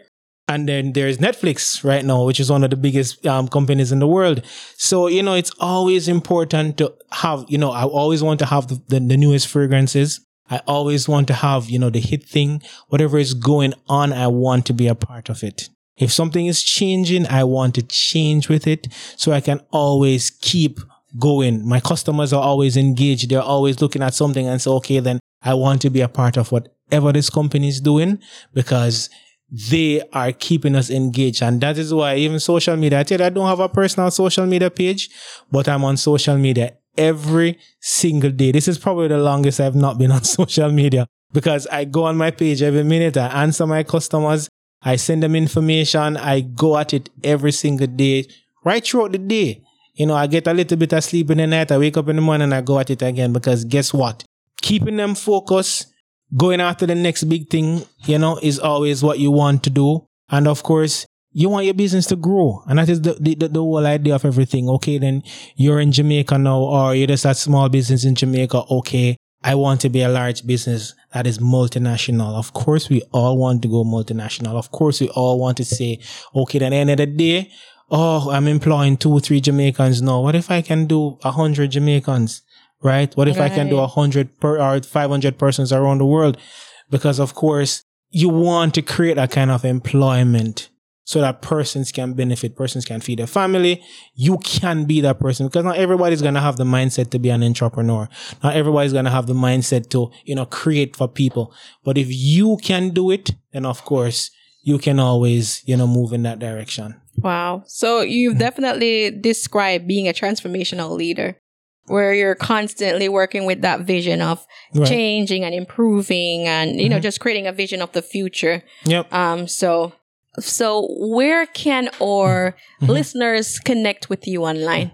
And then there's Netflix right now, which is one of the biggest um, companies in the world. So, you know, it's always important to have, you know, I always want to have the, the, the newest fragrances. I always want to have, you know, the hit thing. Whatever is going on, I want to be a part of it. If something is changing, I want to change with it so I can always keep going. My customers are always engaged. They're always looking at something and say, okay, then I want to be a part of whatever this company is doing because they are keeping us engaged. And that is why even social media, I tell you, I don't have a personal social media page, but I'm on social media every single day. This is probably the longest I've not been on social media because I go on my page every minute. I answer my customers. I send them information. I go at it every single day, right throughout the day. You know, I get a little bit of sleep in the night. I wake up in the morning and I go at it again because guess what? Keeping them focused, going after the next big thing, you know, is always what you want to do. And of course, you want your business to grow. And that is the, the, the, whole idea of everything. Okay, then you're in Jamaica now, or you're just a small business in Jamaica. Okay, I want to be a large business that is multinational. Of course, we all want to go multinational. Of course, we all want to say, okay, at the end of the day, oh, I'm employing two, three Jamaicans. No, what if I can do a hundred Jamaicans? Right? What if I can do a hundred per or 500 persons around the world? Because of course, you want to create a kind of employment so that persons can benefit, persons can feed their family. You can be that person because not everybody's going to have the mindset to be an entrepreneur. Not everybody's going to have the mindset to, you know, create for people. But if you can do it, then of course you can always, you know, move in that direction. Wow. So you've definitely described being a transformational leader where you're constantly working with that vision of Right. changing and improving and you know just creating a vision of the future Yep. um so so where can our listeners connect with you online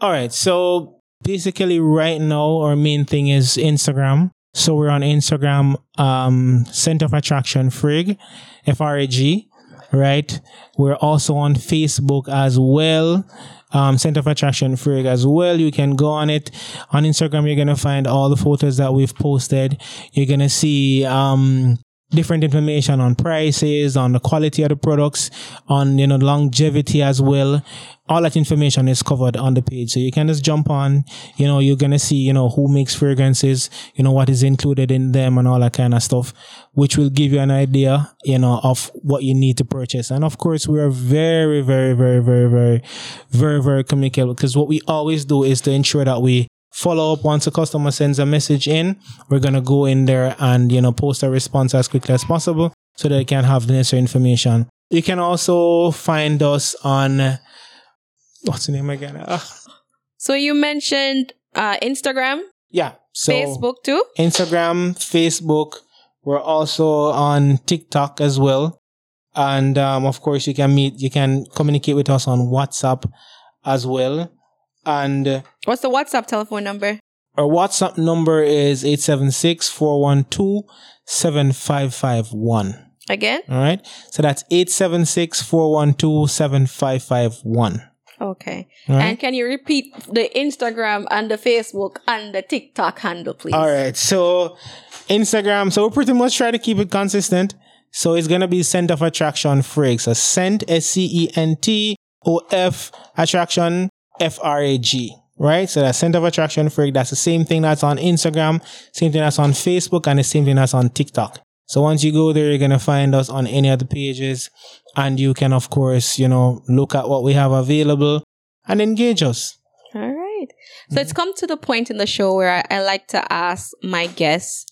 All right. So basically right now our main thing is Instagram. So we're on Instagram, um, Scent of Attraction Frag, F-R-A-G, right? We're also on Facebook as well. Um, Scent of Attraction Frag as well. You can go on it. On Instagram, you're going to find all the photos that we've posted. You're going to see, um, different information on prices, on the quality of the products, on you know longevity as well. All that information is covered on the page, so you can just jump on. You know, you're gonna see you know who makes fragrances, you know what is included in them, and all that kind of stuff, which will give you an idea, you know, of what you need to purchase. And of course, we are very, very, very, very, very, very, very communicable because what we always do is to ensure that we follow up once a customer sends a message in. We're gonna go in there and you know post a response as quickly as possible so that they can have the necessary information. You can also find us on what's the name again? Ah, so you mentioned uh instagram yeah, so facebook too Instagram, Facebook. We're also on TikTok as well, and um, of course you can meet, you can communicate with us on WhatsApp as well, and. uh, what's the whatsapp telephone number Our WhatsApp number is 876-412-7551. again All right. So that's 876-412-7551. okay All right. and can you repeat the instagram and the facebook and the tiktok handle please All right. So Instagram. So we're pretty much trying to keep it consistent. So it's going to be Scent of Attraction Frag. So Scent, S-C-E-N-T-O-F, Attraction, F-R-A-G. Right? So that's Scent of Attraction Frag. That's the same thing that's on Instagram, same thing that's on Facebook, and the same thing that's on TikTok. So once you go there, you're going to find us on any of the pages. And you can, of course, you know, look at what we have available and engage us. All right. So it's come to the point in the show where I, I like to ask my guests,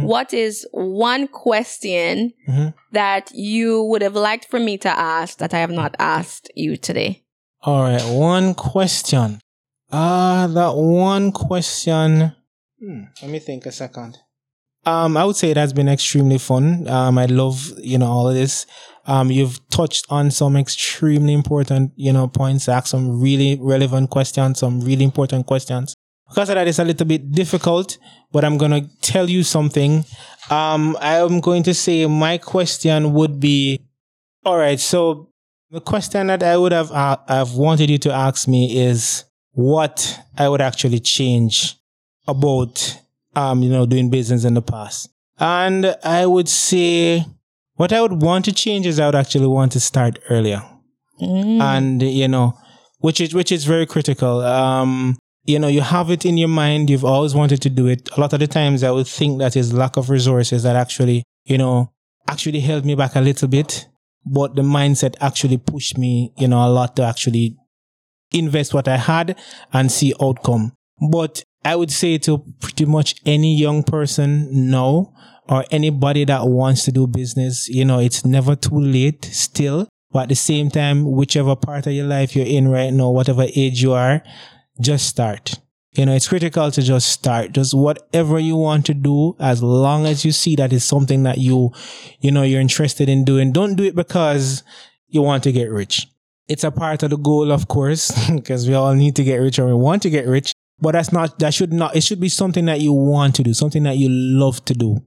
what is one question Mhm. that you would have liked for me to ask that I have not asked you today? All right, one question. Ah, that one question. Hmm, let me think a second. Um, I would say it has been extremely fun. Um, I love you know all of this. Um, you've touched on some extremely important you know points. Asked some really relevant questions, some really important questions. Because of that, it's a little bit difficult, but I'm gonna tell you something. Um, I'm going to say my question would be, all right. So the question that I would have uh, I've wanted you to ask me is what I would actually change about um you know doing business in the past. And I would say what I would want to change is I would actually want to start earlier. And you know, which is which is very critical. Um you know, you have it in your mind, you've always wanted to do it. A lot of the times I would think that is lack of resources that actually, you know, actually held me back a little bit but the mindset actually pushed me, you know, a lot to actually invest what I had and see outcome. But I would say to pretty much any young person now or anybody that wants to do business, you know, it's never too late still. But at the same time, whichever part of your life you're in right now, whatever age you are, just start. You know, it's critical to just start. Just whatever you want to do, as long as you see that it's something that you, you know, you're interested in doing. Don't do it because you want to get rich. It's a part of the goal, of course, because we all need to get rich or we want to get rich. But that's not, that should not, it should be something that you want to do, something that you love to do.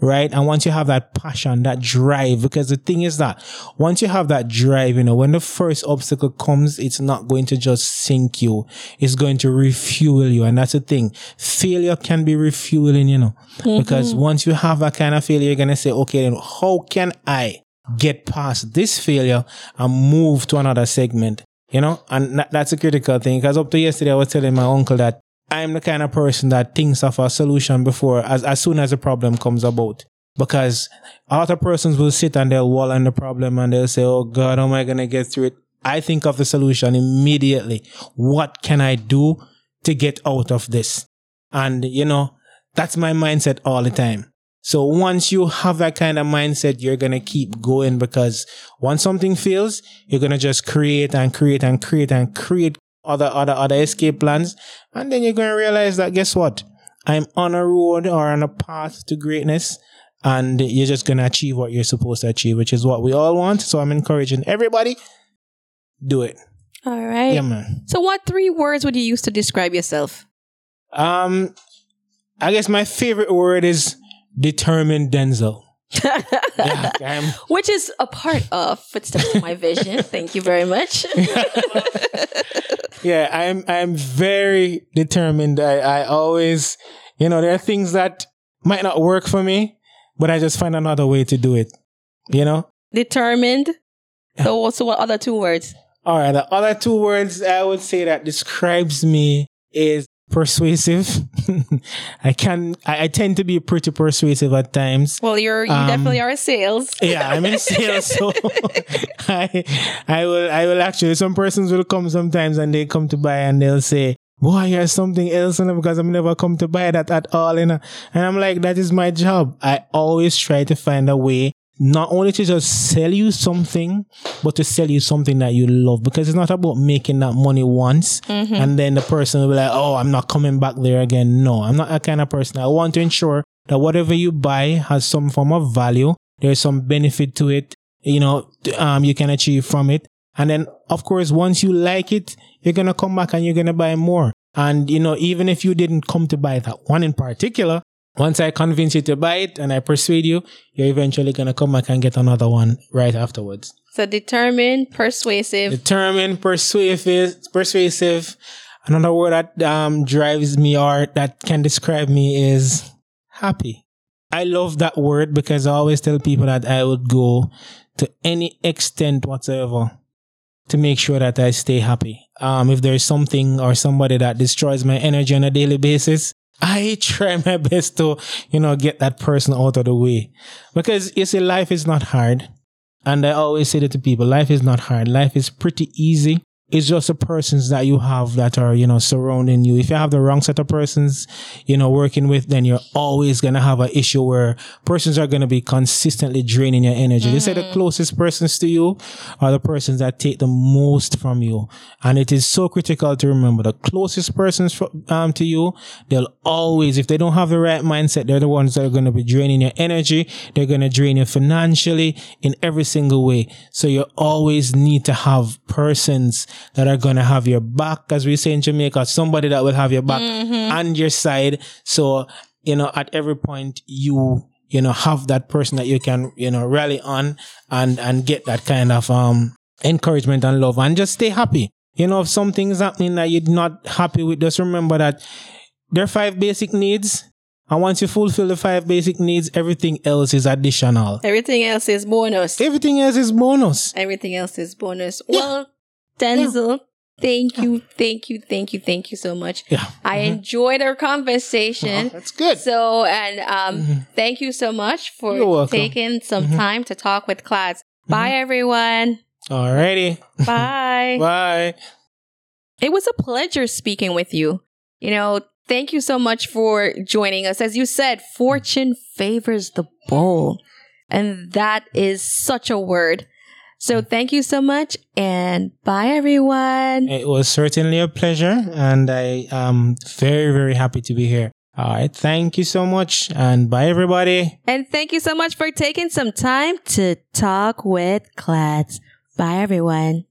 Right? And once you have that passion, that drive, because the thing is that once you have that drive, you know, when the first obstacle comes, it's not going to just sink you. It's going to refuel you. And that's the thing. Failure can be refueling, you know, mm-hmm. because once you have that kind of failure, you're going to say, okay, then how can I get past this failure and move to another segment? You know, and that's a critical thing because up to yesterday, I was telling my uncle that I'm the kind of person that thinks of a solution before as, as soon as a problem comes about. Because other persons will sit and they'll wall on the problem and they'll say, Oh God, how am I going to get through it? I think of the solution immediately. What can I do to get out of this? And you know, that's my mindset all the time. So once you have that kind of mindset, you're going to keep going because once something fails, you're going to just create and create and create and create other, other, other escape plans. And then you're going to realize that guess what? I'm on a road or on a path to greatness and you're just going to achieve what you're supposed to achieve, which is what we all want. So I'm encouraging everybody do it. All right. Yeah, man. So, what three words would you use to describe yourself? Um, I guess my favorite word is determined Denzel. Yeah, Which is a part of Footsteps to My Vision. Thank you very much. yeah, I'm I'm very determined. I, I always, you know, there are things that might not work for me, but I just find another way to do it. You know? Determined. So, what's what other two words? All right, the other two words I would say that describes me is persuasive. I can I, I tend to be pretty persuasive at times. Well, you're you Um, definitely are sales. Yeah, I'm in sales, so I I will I will actually some persons will come sometimes and they come to buy and they'll say, Boy, here's something else you know, because I've never come to buy that at all, you know. And I'm like, that is my job. I always try to find a way not only to just sell you something, but to sell you something that you love. Because it's not about making that money once and then the person will be like, Oh, I'm not coming back there again. No, I'm not that kind of person. I want to ensure that whatever you buy has some form of value. There's some benefit to it, you know, um, you can achieve from it. And then, of course, once you like it, you're going to come back and you're going to buy more. And, you know, even if you didn't come to buy that one in particular, once I convince you to buy it and I persuade you, you're eventually going to come back and get another one right afterwards. So, determined, persuasive. Determined, persuasive, persuasive. Another word that um, drives me or that can describe me is happy. I love that word because I always tell people that I would go to any extent whatsoever to make sure that I stay happy. Um, if there's something or somebody that destroys my energy on a daily basis, I try my best to, you know, get that person out of the way. Because you see, life is not hard. And I always say that to people, life is not hard. Life is pretty easy. It's just the persons that you have that are, you know, surrounding you. If you have the wrong set of persons, you know, working with, then you're always going to have an issue where persons are going to be consistently draining your energy. They say the closest persons to you are the persons that take the most from you. And it is so critical to remember the closest persons um, to you, they'll always, if they don't have the right mindset, they're the ones that are going to be draining your energy. They're going to drain you financially in every single way. So you always need to have persons that are going to have your back, as we say in Jamaica, somebody that will have your back and your side. So, you know, at every point you, you know, have that person that you can, you know, rally on and, and get that kind of, um, encouragement and love and just stay happy. You know, if something's happening that you're not happy with, just remember that there are five basic needs. And once you fulfill the five basic needs, everything else is additional. Everything else is bonus. Everything else is bonus. Everything else is bonus. Well, Denzel, thank you, thank you, thank you, thank you so much. Yeah. I mm-hmm. enjoyed our conversation. Oh, that's good. So, and um, mm-hmm. thank you so much for You're welcome. taking some mm-hmm. time to talk with Clads. Bye, everyone. Alrighty. Bye. Bye. It was a pleasure speaking with you. You know, thank you so much for joining us. As you said, fortune favors the bold. And that is such a word. So thank you so much and bye everyone. It was certainly a pleasure, and I am very, very happy to be here. All right. Thank you so much, and bye, everybody. And thank you so much for taking some time to talk with Clads. Bye everyone.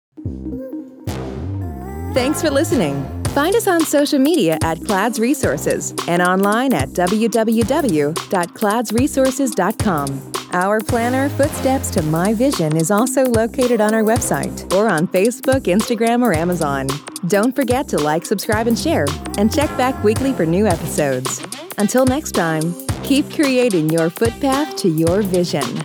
Thanks for listening. Find us on social media at Clads Resources and online at www.cladsresources.com. Our planner, Footsteps to My Vision, is also located on our website or on Facebook, Instagram, or Amazon. Don't forget to like, subscribe, and share, and check back weekly for new episodes. Until next time, keep creating your footpath to your vision.